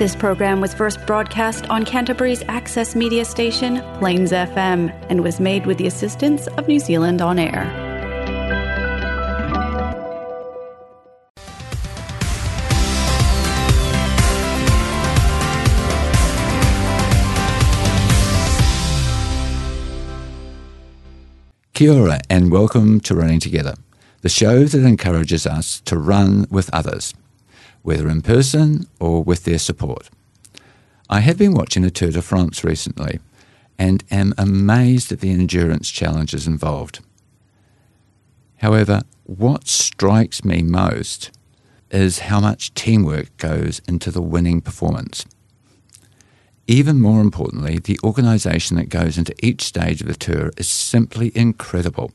This program was first broadcast on Canterbury's access media station, Plains FM, and was made with the assistance of New Zealand On Air. Kia ora and welcome to Running Together, the show that encourages us to run with others, whether in person or with their support. I have been watching the Tour de France recently and am amazed at the endurance challenges involved. However, what strikes me most is how much teamwork goes into the winning performance. Even more importantly, the organisation that goes into each stage of the tour is simply incredible.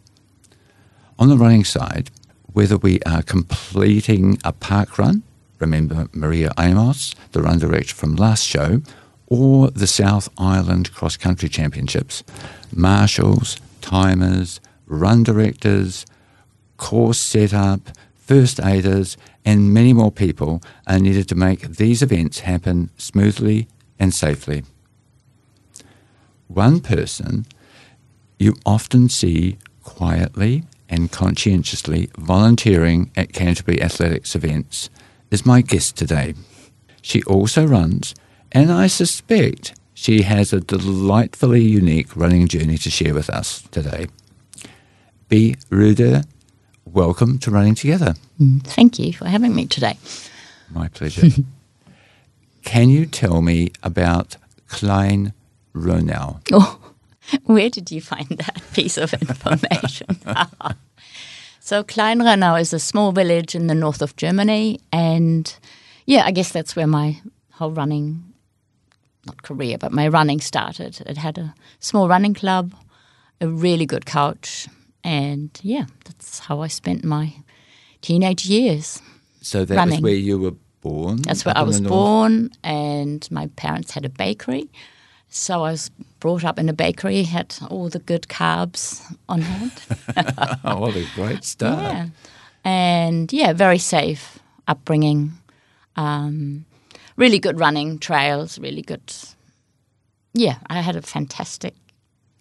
On the running side, whether we are completing a park run, remember Maria Amos, the run director from last show, or the South Island Cross Country Championships, marshals, timers, run directors, course setup, first aiders, and many more people are needed to make these events happen smoothly and safely. One person you often see quietly and conscientiously volunteering at Canterbury Athletics events is my guest today. She also runs, and I suspect she has a delightfully unique running journey to share with us today. Bee Rueder, welcome to Running Together. Mm, thank you for having me today. My pleasure. Can you tell me about Klein Rönnau? Oh, where did you find that piece of information? so Klein Rönnau is a small village in the north of Germany, and yeah, I guess that's where my whole running, not career, but my running started. It had a small running club, a really good coach, and yeah, that's how I spent my teenage years. So that Running. was where you were born? That's where I was born, and my parents had a bakery. So I was brought up in a bakery, had all the good carbs on hand. Oh, what a great start. yeah. And yeah, very safe upbringing. Um, really good running trails, really good. Yeah, I had a fantastic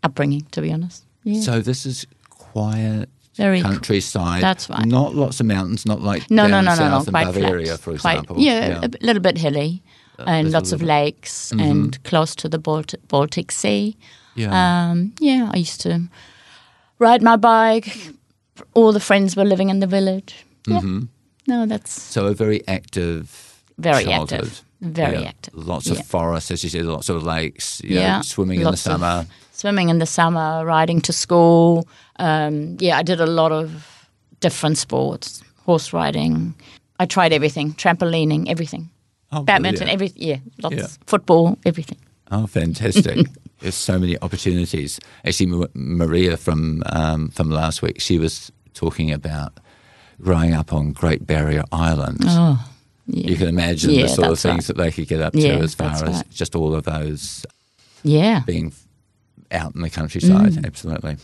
upbringing, to be honest. Yeah. So this is quiet Very countryside. that's right. Not lots of mountains, not like no, no, no, no, no, quite Bavaria, flat. for Quite- example. yeah, a little bit hilly, and lots of lakes, and close to the Baltic, Baltic Sea. Yeah. Um, yeah, I used to ride my bike. All the friends were living in the village. Yeah. No, that's so a very active very childhood. active. Very Yeah. active. Lots of Yeah. forests, as you said, lots of lakes, know, Yeah, swimming lots in the summer. Swimming in the summer, riding to school. Um, yeah, I did a lot of different sports, horse riding. I tried everything, trampolining, everything. Oh, Badminton, brilliant. everything. Yeah, lots. Yeah. Football, everything. Oh, fantastic! There's so many opportunities. Actually, Maria from um, from last week, she was talking about growing up on Great Barrier Island. Oh, yeah. You can imagine Yeah, the sort of things right. that they could get up to Yeah, as far as right. just all of those Yeah. being out in the countryside. Mm. Absolutely.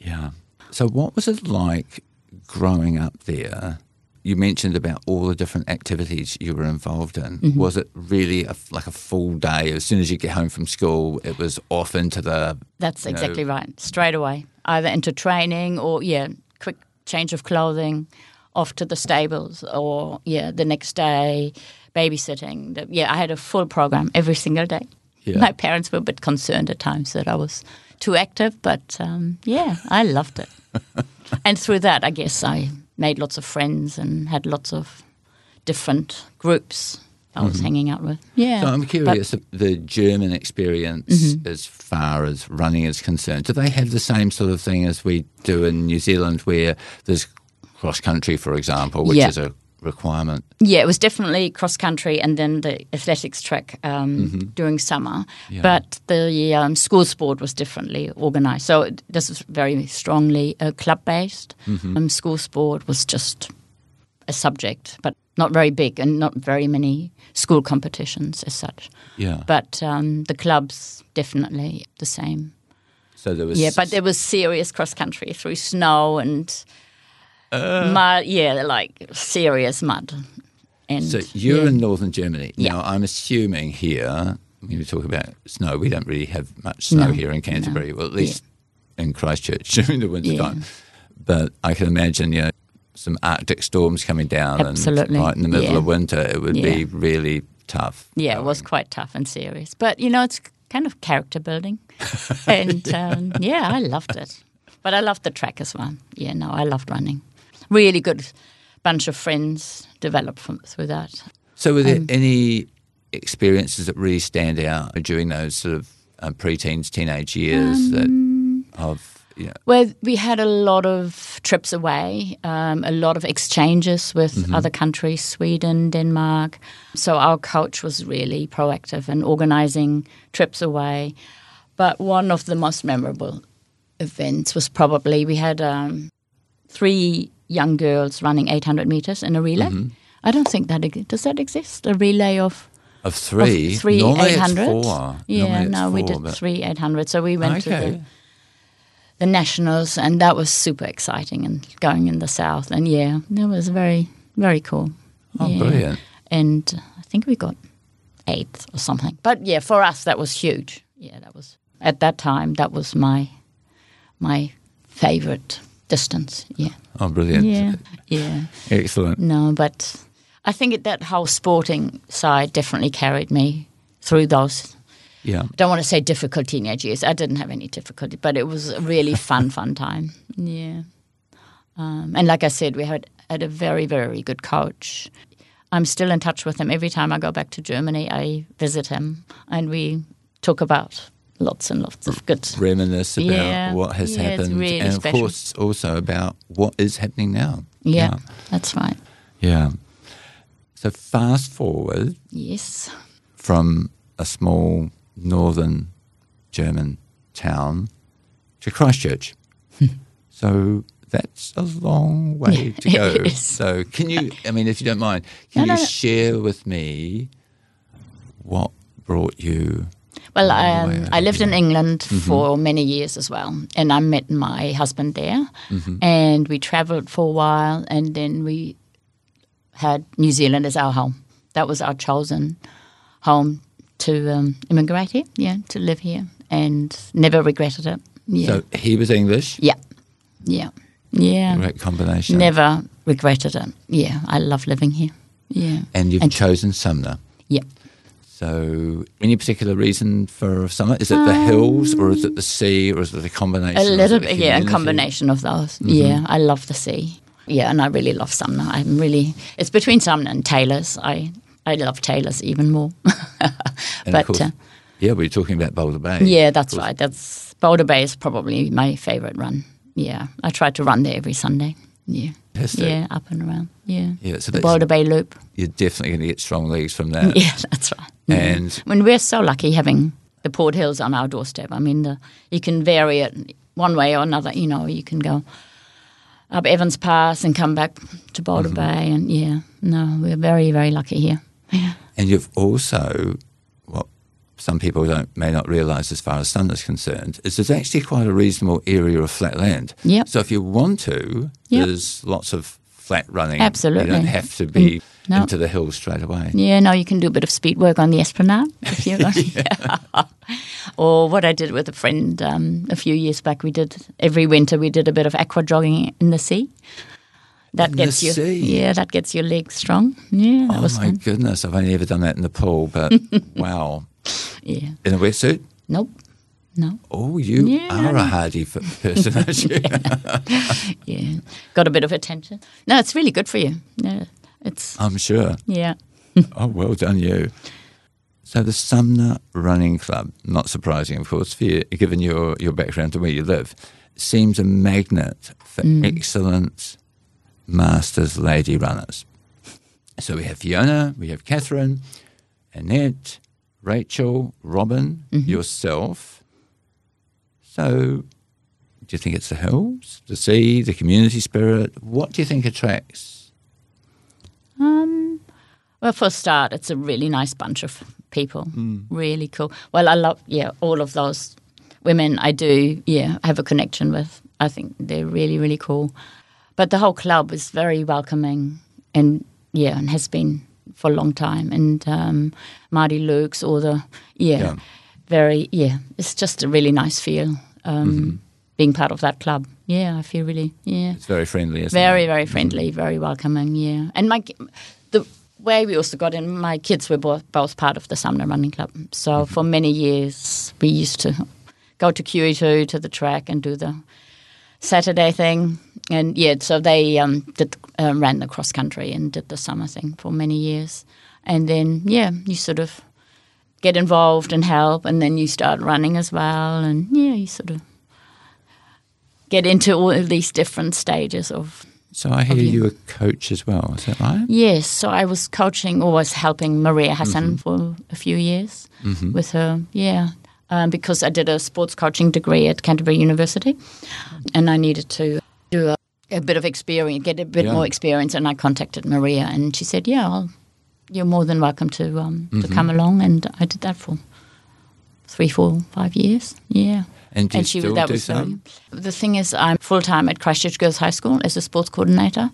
Yeah. So, what was it like growing up there? You mentioned about all the different activities you were involved in. Mm-hmm. Was it really a, like a full day? As soon as you get home from school, it was off into the. That's you know, exactly right. Straight away, either into training or yeah, quick change of clothing, off to the stables, or yeah, the next day babysitting. The- Yeah, I had a full program every single day. Yeah. My parents were a bit concerned at times that I was too active, but um, yeah, I loved it. and through that, I guess I made lots of friends and had lots of different groups I was hanging out with. Yeah, Mm-hmm. So I'm But- curious, the German experience Mm-hmm. as far as running is concerned, do they have the same sort of thing as we do in New Zealand where there's cross country, for example, which Yeah. is a requirement? Yeah, it was definitely cross country and then the athletics track um, during summer. But the um, school sport was differently organised. So it- this was very strongly uh, club based. Um, school sport was just a subject, but not very big and not very many school competitions as such. Yeah. But um, the clubs definitely the same. So there was Yeah, but there was serious cross country through snow and mud. Yeah, like serious mud And So you're yeah. in northern Germany. Yeah. Now, I'm assuming here, when we talk about snow, we don't really have much snow No, here in Canterbury, no. well, at least in Christchurch during the winter Yeah. time. But I can imagine, you know, some Arctic storms coming down Absolutely, and right in the middle yeah. of winter, it would be really tough. Yeah, it was quite tough and serious. But, you know, it's kind of character building. and um, yeah, I loved it. But I loved the track as well. Yeah, no, I loved running. Really good bunch of friends developed from, through that. So, were there Um, any experiences that really stand out during those sort of um, preteens, teenage years that of, you know, Well, we had a lot of trips away, um, a lot of exchanges with other countries, Sweden, Denmark. So our coach was really proactive in organizing trips away. But one of the most memorable events was probably we had um, three young girls running 800 meters in a relay. Mm-hmm. I don't think that does that exist a relay of of three? of three 800. four. Yeah, no, we did three 800. So we went to the, the nationals, and that was super exciting. And going in the south, and yeah, that was very very cool. Oh, Yeah. brilliant. And I think we got eighth or something. But yeah, for us that was huge. Yeah, that was at that time that was my my favorite distance. Yeah, Oh, brilliant. yeah, yeah. Excellent. No, but I think it, that whole sporting side definitely carried me through those. Yeah. I don't want to say difficult teenage years. I didn't have any difficulty, but it was a really fun, fun time. Yeah. Um, and like I said, we had, had a very, very good coach. I'm still in touch with him. Every time I go back to Germany, I visit him and we talk about lots and lots of good. Reminisce about Yeah. what has Yeah, happened. really and special. of course, also about what is happening now. Yeah, that's right. Yeah. So, fast forward Yes. from a small northern German town to Christchurch. so, that's a long way to go. So, can you, I mean, if you don't mind, can No, you no, no. share with me what brought you? Well, all the way um, I lived in? England Mm-hmm. for many years as well, and I met my husband there, Mm-hmm. and we travelled for a while, and then we had New Zealand as our home. That was our chosen home to um, immigrate here, yeah, to live here, and never regretted it. Yeah, So, he was English. yeah, yeah, yeah. Great combination. Never regretted it. Yeah, I love living here. Yeah, And you've And- chosen Sumner. yeah. So, any particular reason for Sumner? Is it the hills, or is it the sea, or is it a combination? A little bit, yeah, a combination of those. Mm-hmm. Yeah, I love the sea. Yeah, and I really love Sumner. I'm really, it's between Sumner and Taylor's. I, I love Taylor's even more. And but of course, uh, yeah, we are talking about Boulder Bay. yeah, that's right. That's Boulder Bay is probably my favorite run. Yeah, I try to run there every Sunday. Yeah, Fantastic. yeah, up and around. Yeah, Yeah, so the Boulder Bay Loop. You're definitely going to get strong legs from that. Yeah, that's right. Yeah. And mean, we're so lucky having the Port Hills on our doorstep. I mean, the, you can vary it one way or another. You know, you can go up Evans Pass and come back to Boulder Mm-hmm. Bay, and yeah, no, we're very, very lucky here. Yeah, and you've also what some people don't may not realise as far as sun is concerned is there's actually quite a reasonable area of flat land. Yep. So if you want to, Yep. there's lots of flat running. Absolutely. You don't have to be Mm, no. into the hills straight away. yeah. No, you can do a bit of speed work on the Esplanade if you yeah. Or what I did with a friend um, a few years back, we did every winter we did a bit of aqua jogging in the sea. That In gets you, sea? yeah, that gets your legs strong. Yeah, that Oh was my fun. goodness, I've only ever done that in the pool, but wow. Yeah, In a wetsuit? nope, no. Oh, you Yeah. are a hardy person, aren't you? Yeah, got a bit of attention. No, it's really good for you. Yeah, it's I'm sure. yeah, Oh, well done, you. So the Sumner Running Club, not surprising, of course, for you, given your, your background and where you live, seems a magnet for mm. excellent masters lady runners. So we have Fiona, we have Catherine, Annette, Rachel, Robin, mm-hmm. yourself. So do you think it's the hills, the sea, the community spirit? What do you think attracts? Um, well, for a start, it's a really nice bunch of people. Really cool. Well, I love yeah all of those women. I do yeah have a connection with. I think they're really really cool. But the whole club is very welcoming and yeah and has been for a long time, and um, Marty Lukes, or the yeah, Yeah. very yeah. It's just a really nice feel um, Mm-hmm. being part of that club. Yeah, I feel really yeah. It's very friendly, isn't Very, it? very friendly, very welcoming. Yeah, and my the way we also got in, my kids were both, both part of the Sumner Running Club. So for many years, we used to go to QE2 to the track and do the Saturday thing. And yeah, so they um, did uh, ran the cross country and did the summer thing for many years. And then yeah, you sort of get involved and help, and then you start running as well, and yeah, you sort of get into all of these different stages of So I hear you. you a coach as well. Is that right? Yes, so I was coaching or was helping Maria Hassan for a few years with her, yeah, um, because I did a sports coaching degree at Canterbury University and I needed to do a, a bit of experience, get a bit Yeah. more experience. And I contacted Maria and she said, Yeah, I'll, you're more than welcome to, um, to come along. And I did that for three, four, five years, yeah. And and she that was the thing is, I'm full time at Christchurch Girls High School as a sports coordinator,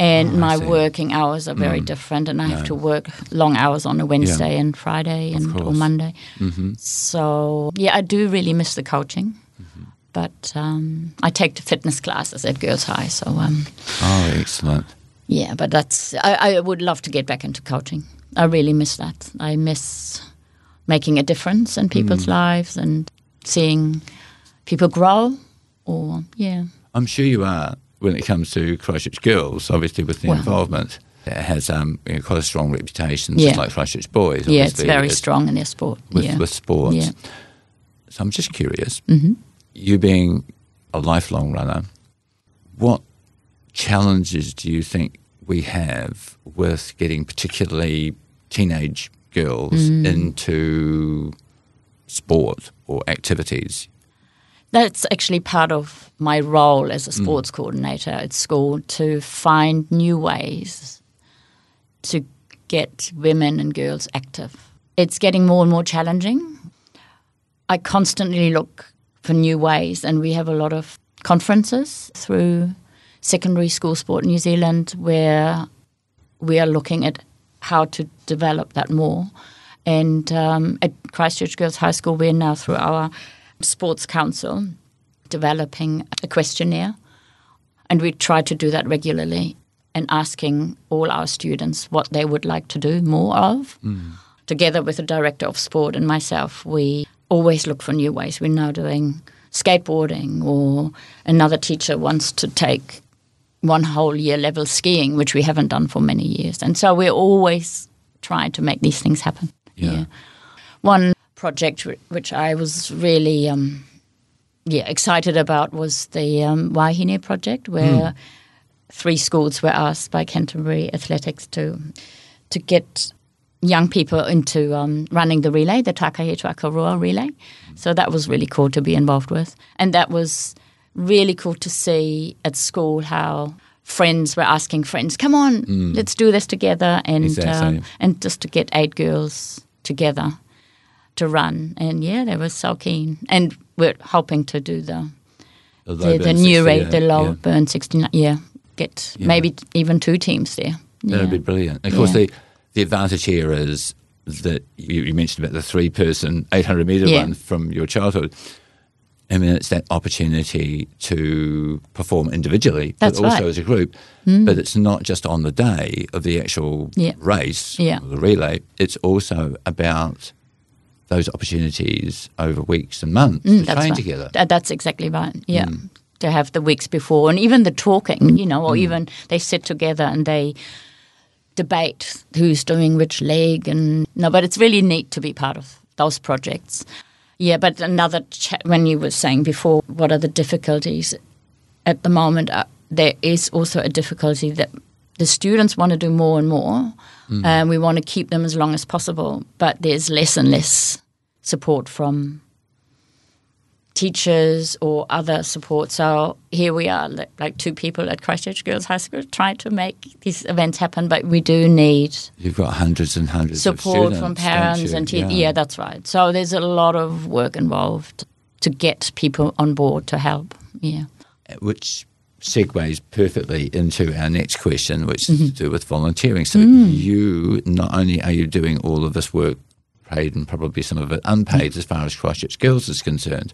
and Oh, my. Mm. working hours are very different, and I have to work long hours on a Wednesday and Friday and or. Monday. Mm-hmm. So yeah, I do really miss the coaching, Mm-hmm. but um, I take the fitness classes at Girls High. So um, Oh, excellent. yeah, but that's I, I would love to get back into coaching. I really miss that. I miss making a difference in people's Mm. lives and seeing people grow. Or yeah, I'm sure you are when it comes to Christchurch girls, obviously with the Well- involvement. It has um, you know, quite a strong reputation, Yeah. just like Christchurch boys. yeah, it's very is strong in their sport. With, yeah, with sports. Yeah. So I'm just curious, hmm you being a lifelong runner, what challenges do you think we have with getting particularly teenage girls Mm. into sport or activities? That's actually part of my role as a mm. sports coordinator at school to find new ways to get women and girls active. It's getting more and more challenging. I constantly look for new ways, and we have a lot of conferences through secondary school sport New Zealand where we are looking at how to develop that more. And um, at Christchurch Girls High School, we're now through our sports council developing a questionnaire, and we try to do that regularly and asking all our students what they would like to do more of. Together with the director of sport and myself, we always look for new ways. We're now doing skateboarding, or another teacher wants to take one whole year level skiing, which we haven't done for many years. And so we're always trying to make these things happen. Yeah. One project which I was really um, yeah excited about was the um, Wahine project, where three schools were asked by Canterbury Athletics to to get young people into um, running the relay, the Takahe Akaroa relay. So that was really cool to be involved with, and that was really cool to see at school how friends were asking friends, "Come on, let's do this together," and Exactly. um, and just to get eight girls together to run, and yeah, they were so keen, and we're hoping to do the The, the, new rate, the low yeah. burn sixty nine, yeah, get Yeah. maybe even two teams there. Yeah. be brilliant. Of course, the, the advantage here is that you, you mentioned about the three person 800 metre run from your childhood. I mean, it's that opportunity to perform individually, That's but also right. Mm. as a group. But it's not just on the day of the actual Yeah. race, Yeah. the relay. It's also about those opportunities over weeks and months to Mm, that's train right. together. That's exactly right. Yeah. Mm. To have the weeks before and even the talking, you know, or even they sit together and they debate who's doing which leg and no, but it's really neat to be part of those projects. Yeah, but another cha- when you were saying before, what are the difficulties at the moment? Uh, there is also a difficulty that the students want to do more and more, and we want to keep them as long as possible. But there's less and less support from teachers or other support. So here we are, like two people at Christchurch Girls High School, trying to make these events happen. But we do need You've got hundreds and hundreds of support students, from parents and teachers. Yeah. that's right. So there's a lot of work involved to get people on board to help. Yeah. which segues perfectly into our next question, which Mm-hmm. is to do with volunteering. So Mm. you not only are you doing all of this work, paid and probably some of it unpaid, as far as Christchurch Girls is concerned,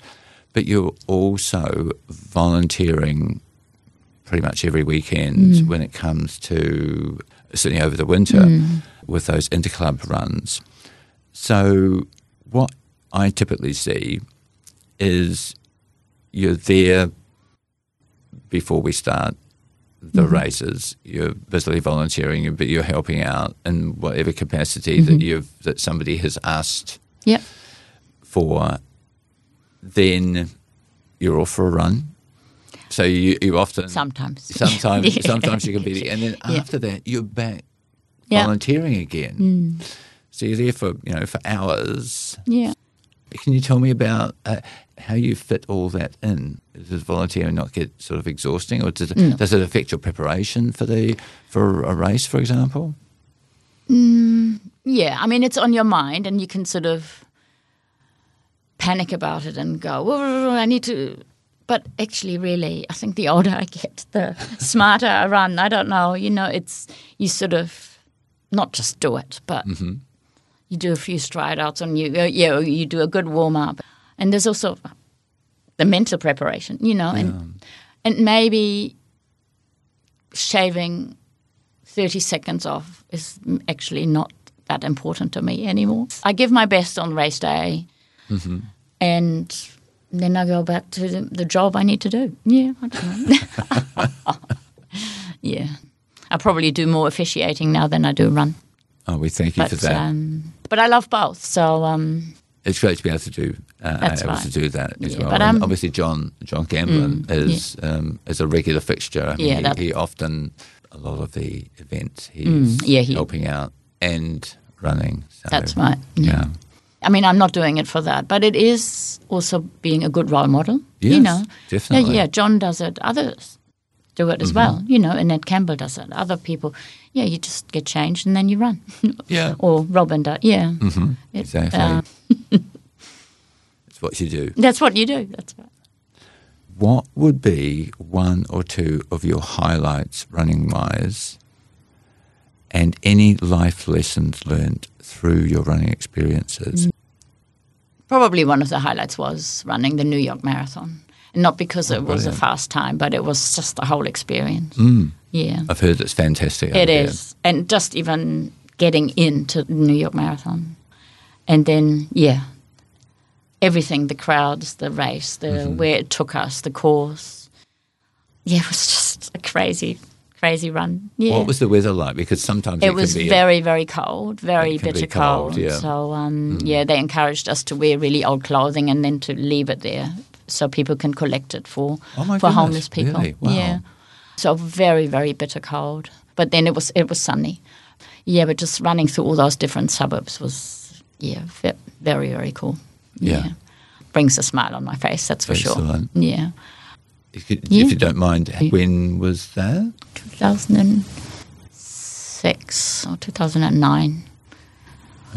but you're also volunteering pretty much every weekend Mm. when it comes to certainly over the winter with those interclub runs. So what I typically see is you're there before we start the Mm-hmm. races. You're busily volunteering, but you're helping out in whatever capacity Mm-hmm. that you've that somebody has asked Yeah. for. Then you're off for a run. So you you often Sometimes. sometimes Yeah. sometimes you can be there, and then Yeah. after that you're back Yeah. Mm. volunteering again. So you're there for you know for hours. Yeah. Can you tell me about uh, how you fit all that in? Does volunteering not get sort of exhausting, or does it, does it affect your preparation for the for a race, for example? Yeah, I mean, it's on your mind, and you can sort of panic about it and go, "Whoa, I need to. But actually, really, I think the older I get, the smarter I run. I don't know. You know, it's you sort of not just do it, but you do a few stride outs and you, uh, yeah, you do a good warm up. And there's also the mental preparation, you know, and, and maybe shaving 30 seconds off is actually not that important to me anymore. I give my best on race day and then I go back to the, the job I need to do. Yeah, I don't know. yeah. I probably do more officiating now than I do run. Oh, we thank you But, for that. um, but I love both. So, um, it's great to be able to do uh, able right. to do that as Yeah, well. but, um, obviously, John John Gamblin is um, is a regular fixture. I mean, Yeah, he, that- he often a lot of the events he's Mm, yeah, he- helping out and running. So, That's right, Yeah. I mean, I'm not doing it for that, but it is also being a good role model. Yes, you know, definitely. Mm-hmm. Yeah, yeah. John does it. Others do it as well. You know, and Ned Campbell does it. Other people, yeah, you just get changed and then you run. Yeah. or Robin does. Yeah, hmm It- Exactly. uh, it's what you do. that's what you do. That's right. What would be one or two of your highlights running wise and any life lessons learned through your running experiences? Probably one of the highlights was running the New York Marathon. Not because it was a Oh, fast time, but it was just the whole experience. Mm. Yeah. I've heard it's fantastic. It is. there. and just even getting into the New York Marathon, and then yeah, everything—the crowds, the race, the Mm-hmm. where it took us, the course. Yeah, it was just a crazy, crazy run. Yeah, What was the weather like? Because sometimes it, it was be very, very cold, very It can be bitter cold, cold. yeah. Mm. So um, yeah, they encouraged us to wear really old clothing and then to leave it there so people can collect it for Oh for goodness, homeless people. really? Wow. Yeah, so very, very bitter cold. But then it was it was sunny. Yeah, but just running through all those different suburbs was yeah very, very cool. Yeah. brings a smile on my face. That's for Excellent. sure. Yeah, If you, Yeah. if you don't mind, when was that? 2006 or 2009.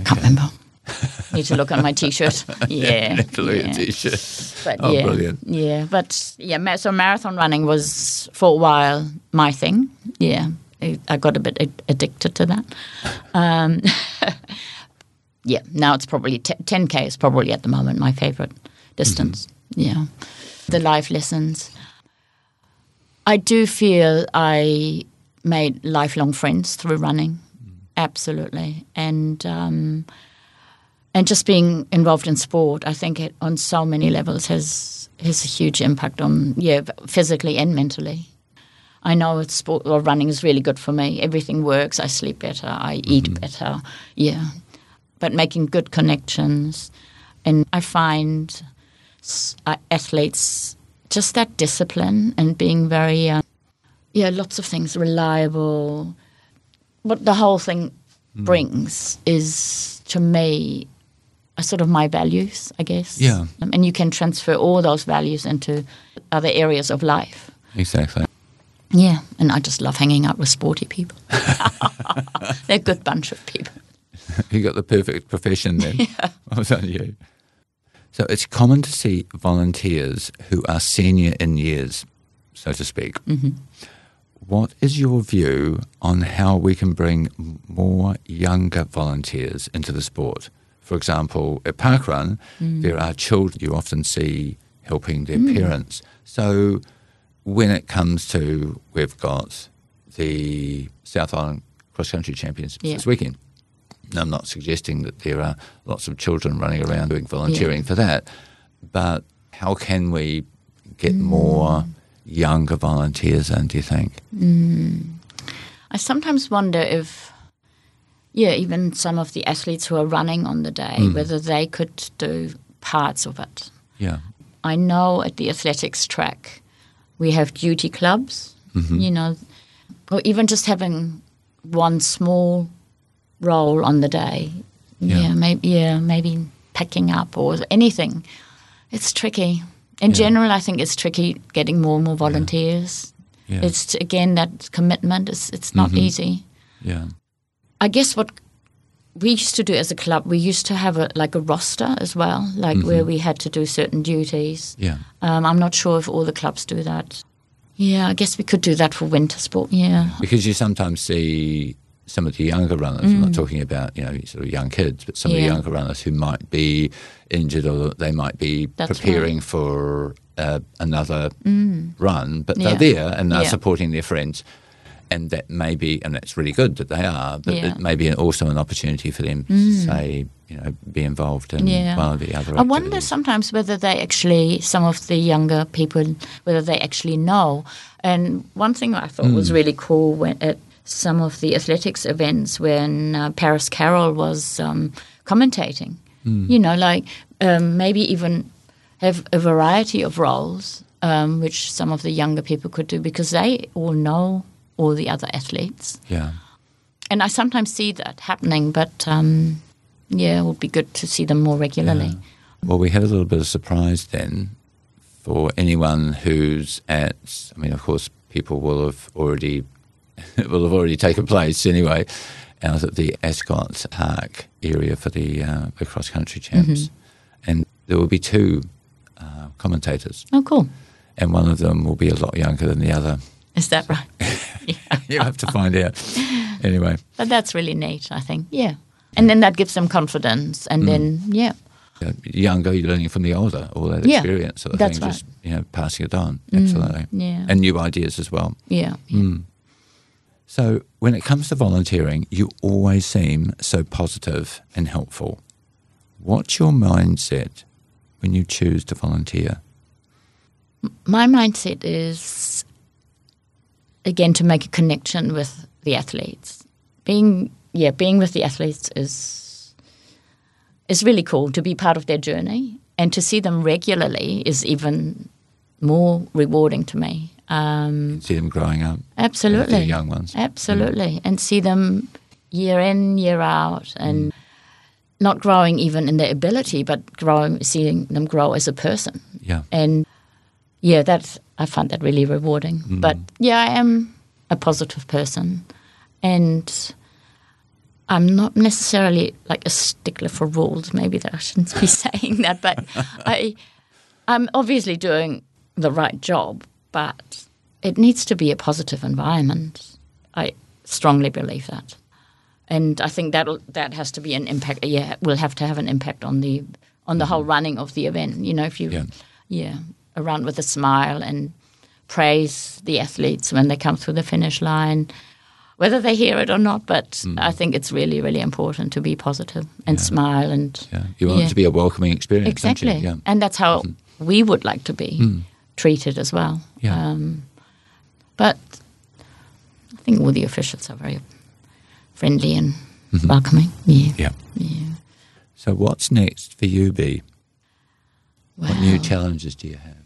Can't remember. Need to look at my t-shirt. Yeah, Absolutely, yeah. t-shirt. But Oh, yeah, brilliant. Yeah, but yeah, so marathon running was for a while my thing. Yeah, I I got a bit addicted to that. Um, yeah, now it's probably t- 10k is probably at the moment my favorite distance. Mm-hmm. Yeah, the life lessons. I do feel I made lifelong friends through running, Mm. absolutely, and. Um, and just being involved in sport, I think it on so many levels has has a huge impact on yeah physically and mentally. I know it's sport or running is really good for me. Everything works. I sleep better. I eat better. Yeah, but making good connections, and I find uh, athletes just that discipline and being very uh, yeah lots of things reliable. What the whole thing brings is to me a sort of my values, I guess. Yeah. Um, and you can transfer all those values into other areas of life. Exactly. Yeah, and I just love hanging out with sporty people. They're a good bunch of people. You got the perfect profession then. Yeah. Well done, you. So it's common to see volunteers who are senior in years. so to speak. Mm-hmm. What is your view on how we can bring more younger volunteers into the sport? For example, at Parkrun, Mm. there are children you often see helping their Mm. parents. So when it comes to, we've got the South Island Cross Country Championships Yeah. this weekend. I'm not suggesting that there are lots of children running around doing volunteering for that, but how can we get Mm. more younger volunteers in, do you think? Mm. I sometimes wonder if, yeah, even some of the athletes who are running on the day, mm. whether they could do parts of it. Yeah. I know at the athletics track we have duty clubs, mm-hmm. you know, or even just having one small role on the day. Yeah. Yeah, maybe yeah, maybe picking up or anything. It's tricky. In general, I think it's tricky getting more and more volunteers. Yeah. It's again that commitment. It's it's not easy. yeah. I guess what we used to do as a club, we used to have a like a roster as well, like where we had to do certain duties. Yeah. Um, I'm not sure if all the clubs do that. Yeah, I guess we could do that for winter sport. Yeah, Because you sometimes see some of the younger runners, I'm not talking about, you know, sort of young kids, but some of the Mm. Younger runners who might be injured or they might be That's preparing for uh, another run, but Mm. Yeah. they're there and they're Yeah. supporting their friends. And that may be, and that's really good that they are, but Yeah. Mm. it may be also an opportunity for them to say, you know, be involved in Yeah. one of the other I wonder sometimes whether they actually, some of the younger people, whether they actually know. And one thing I thought was really cool when at some of the athletics events when uh, Paris Carroll was um, commentating, you know, like um, maybe even have a variety of roles, um, which some of the younger people could do because they all know all the other athletes. Yeah. And I sometimes see that happening, but um, yeah, it would be good to see them more regularly. Well, we had a little bit of surprise then for anyone who's at. I mean, of course, people will have already will have already taken place anyway out at the Ascot Park area for the uh, the cross country champs, and there will be two uh, commentators, Oh, cool. and one of them will be a lot younger than the other. Is that right? you have to find out. Anyway, but that's really neat, I think. Yeah. And then that gives them confidence. And then, yeah. younger, you're learning from the older, all that Yeah, experience, sort of that's thing, right. just you know, passing it on. Absolutely, yeah. and new ideas as well. Yeah. So, when it comes to volunteering, you always seem so positive and helpful. What's your mindset when you choose to volunteer? My mindset is, again, to make a connection with the athletes. Being, yeah, being with the athletes is is really cool to be part of their journey and to see them regularly is even more rewarding to me. Um, See them growing up, Absolutely. the young ones. Mm. Absolutely. And see them year in, year out, and mm. not growing even in their ability, but growing, seeing them grow as a person. Yeah, And yeah, that's, I find that really rewarding. Mm-hmm. But yeah, I am a positive person. And I'm not necessarily like a stickler for rules. Maybe that I shouldn't be saying that, but I, I'm obviously doing the right job, but it needs to be a positive environment. I strongly believe that, and I think that that has to be an impact. Yeah, will have to have an impact on the on the whole mm-hmm. running of the event. You know, if you Yeah. yeah around with a smile and praise the athletes when they come through the finish line whether they hear it or not. But mm. I think it's really, really important to be positive and smile and yeah. You want Yeah. it to be a welcoming experience, exactly. Don't you? Yeah. And that's how mm-hmm. we would like to be mm. Treated as well. Yeah. Um, but I think all the officials are very friendly and welcoming. Yeah. yeah. Yeah. So, what's next for you, Bee? What new challenges do you have?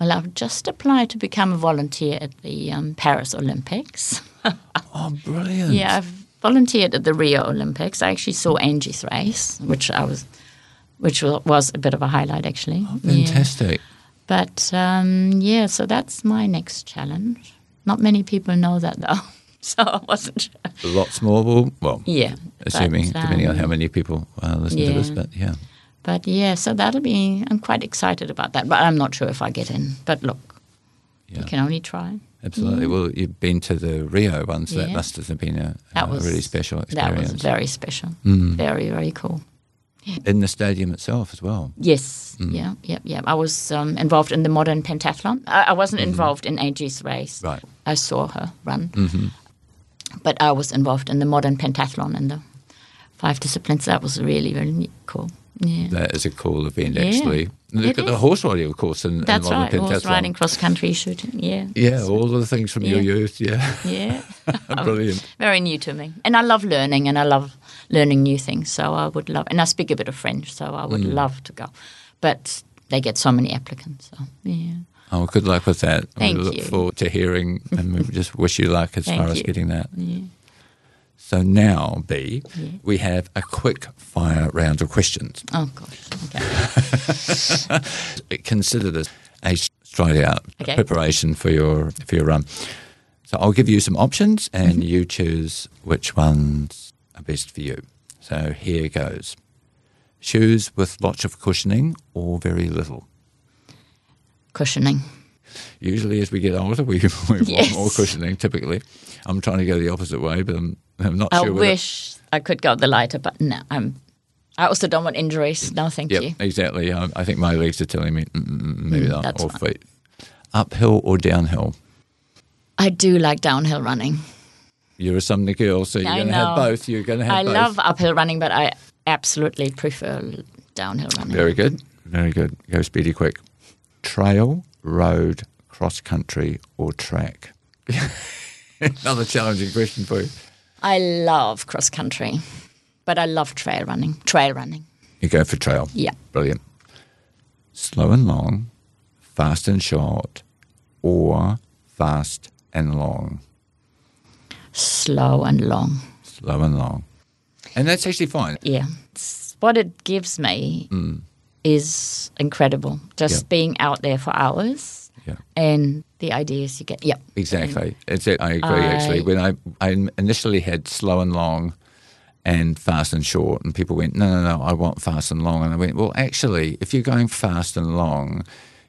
Well, I've just applied to become a volunteer at the um, Paris Olympics. Oh, brilliant! Yeah, I've volunteered at the Rio Olympics. I actually saw Angie's race, which I was, which was a bit of a highlight actually. Yeah. fantastic. But um, yeah, so that's my next challenge. Not many people know that though, so I wasn't sure. Lots more. Will, well, Yeah, assuming but, depending on um, how many people uh, listen to this, but yeah. But yeah, so that'll be. I'm quite excited about that, but I'm not sure if I get in. But look, Yeah. You can only try. Absolutely. Well, you've been to the Rio one, so that Yeah. must have been a, That a was really special That experience. was very special. Mm. Very, very cool. In the stadium itself as well. Yes, Mm. yeah, yeah, yeah. I was um, involved in the modern pentathlon. I, I wasn't involved in Angie's race. Mm-hmm. Right. I saw her run, hmm but I was involved in the modern pentathlon and the five disciplines. That was really, really cool. Yeah. That is a cool event, Yeah, actually. Look at the horse riding, of course, in, That's modern right. Horse riding, cross country shooting. Yeah. Yeah, all the things from your youth. Yeah, Yeah. brilliant. Very new to me. And I love learning and I love learning new things. So I would love, and I speak a bit of French, so I Mm. would love to go. But they get so many applicants. So, yeah. Oh, good luck with that. Thank we look you. forward to hearing, and we just wish you luck as Thank far as getting that. Yeah. So now, Bee, Yeah. we have a quick fire round of questions. Oh, gosh. Okay. Consider this a straight out Okay. preparation for your for your run. So I'll give you some options, and Mm-hmm. you choose which ones are best for you. So here goes: shoes with lots of cushioning or very little. Cushioning. Usually, as we get older, we, we want Yes. more cushioning. Typically, I'm trying to go the opposite way, but I'm, I'm not I sure. whether- wish I could go the lighter, but no, I'm. I also don't want injuries. No, thank Yep, you. exactly. I, I think my legs are telling me mm, mm, mm, maybe Mm, not. that's Or feet. Uphill or downhill? I do like downhill running. You're a Sumner girl, so you're going to have both. You're going to have I both. love uphill running, but I absolutely prefer downhill running. Very good. Very good. Go speedy quick. Trail, road, cross country, or track? Another challenging question for you. I love cross country, but I love trail running. Trail running. You go for trail. Yeah. Brilliant. Slow and long, fast and short, or fast and long. Slow and long. Slow and long. And that's actually fine. Yeah. It's, what it gives me mm. is incredible. Just Yeah. being out there for hours Yeah. and the ideas you get. Yep. Exactly. It's, I agree, actually. When I, I initially had slow and long and fast and short, and people went, no, no, no, I want fast and long. And I went, well, actually, if you're going fast and long,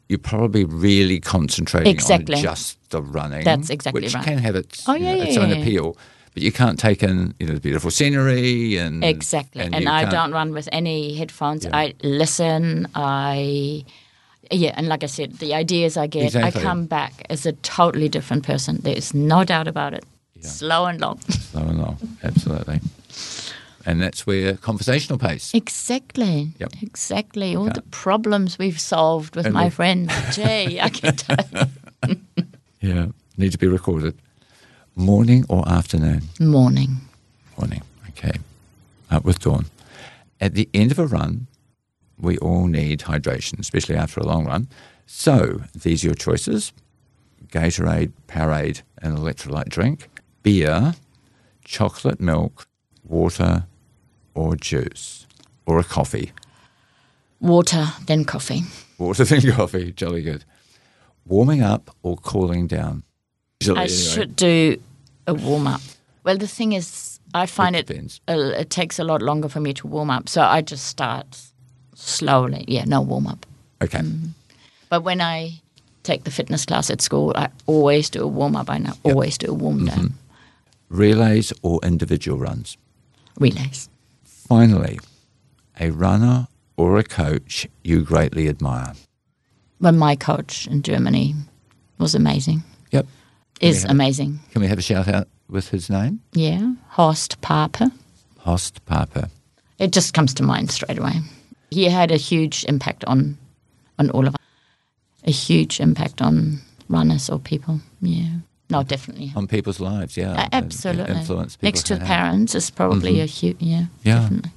you're probably really concentrating Exactly. on just the running. That's exactly which right. can have its, Oh, you know, yeah, its yeah, own yeah. appeal. But you can't take in, you know, the beautiful scenery and Exactly. And, you I can't- don't run with any headphones. Yeah. I listen. I. Yeah, and like I said, the ideas I get, Exactly. I come back as a totally different person. There is no doubt about it. Slow and long. slow and long. Absolutely. And that's where conversational pace. Exactly. Yep. Exactly. All the problems we've solved with And my friends. Gee, I can tell. Yeah, need to be recorded. Morning or afternoon? Morning. Morning. Okay. Up with dawn. At the end of a run, we all need hydration, especially after a long run. So these are your choices Gatorade, Powerade, an electrolyte drink, beer, chocolate milk, water, or juice, or a coffee. Water, then coffee. Water then coffee, jolly good. Warming up or cooling down? Usually, I anyway. should do a warm up. Well, the thing is, I find It it, uh, it takes a lot longer for me to warm up. So I just start slowly. Yeah, no warm up. Okay. Mm. But when I take the fitness class at school, I always do a warm up. I know, always do a warm Mm-hmm. down. Relays or individual runs? Relays. Finally, a runner or a coach you greatly admire. But my coach in Germany was amazing. Yep. Is have- amazing. Can we have a shout out with his name? Yeah, Horst Pape. Horst Pape. It just comes to mind straight away. He had a huge impact on on all of us. A huge impact on runners or people. Yeah. No, definitely. On people's lives, yeah. Uh, absolutely. Influence people Next to have. parents is probably a huge, yeah, Yeah. definitely.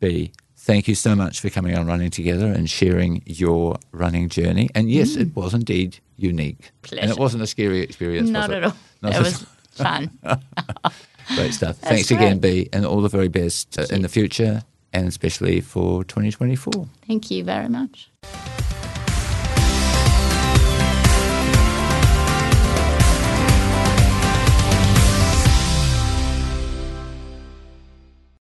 Bee, thank you so much for coming on Running Together and sharing your running journey. And yes, it was indeed unique. And Mm. Pleasure. it wasn't a scary experience, Not at it? all. Not it was fun. Great stuff. That's Thanks again. Bee, and all the very best uh, in the future and especially for 2024. Thank you very much.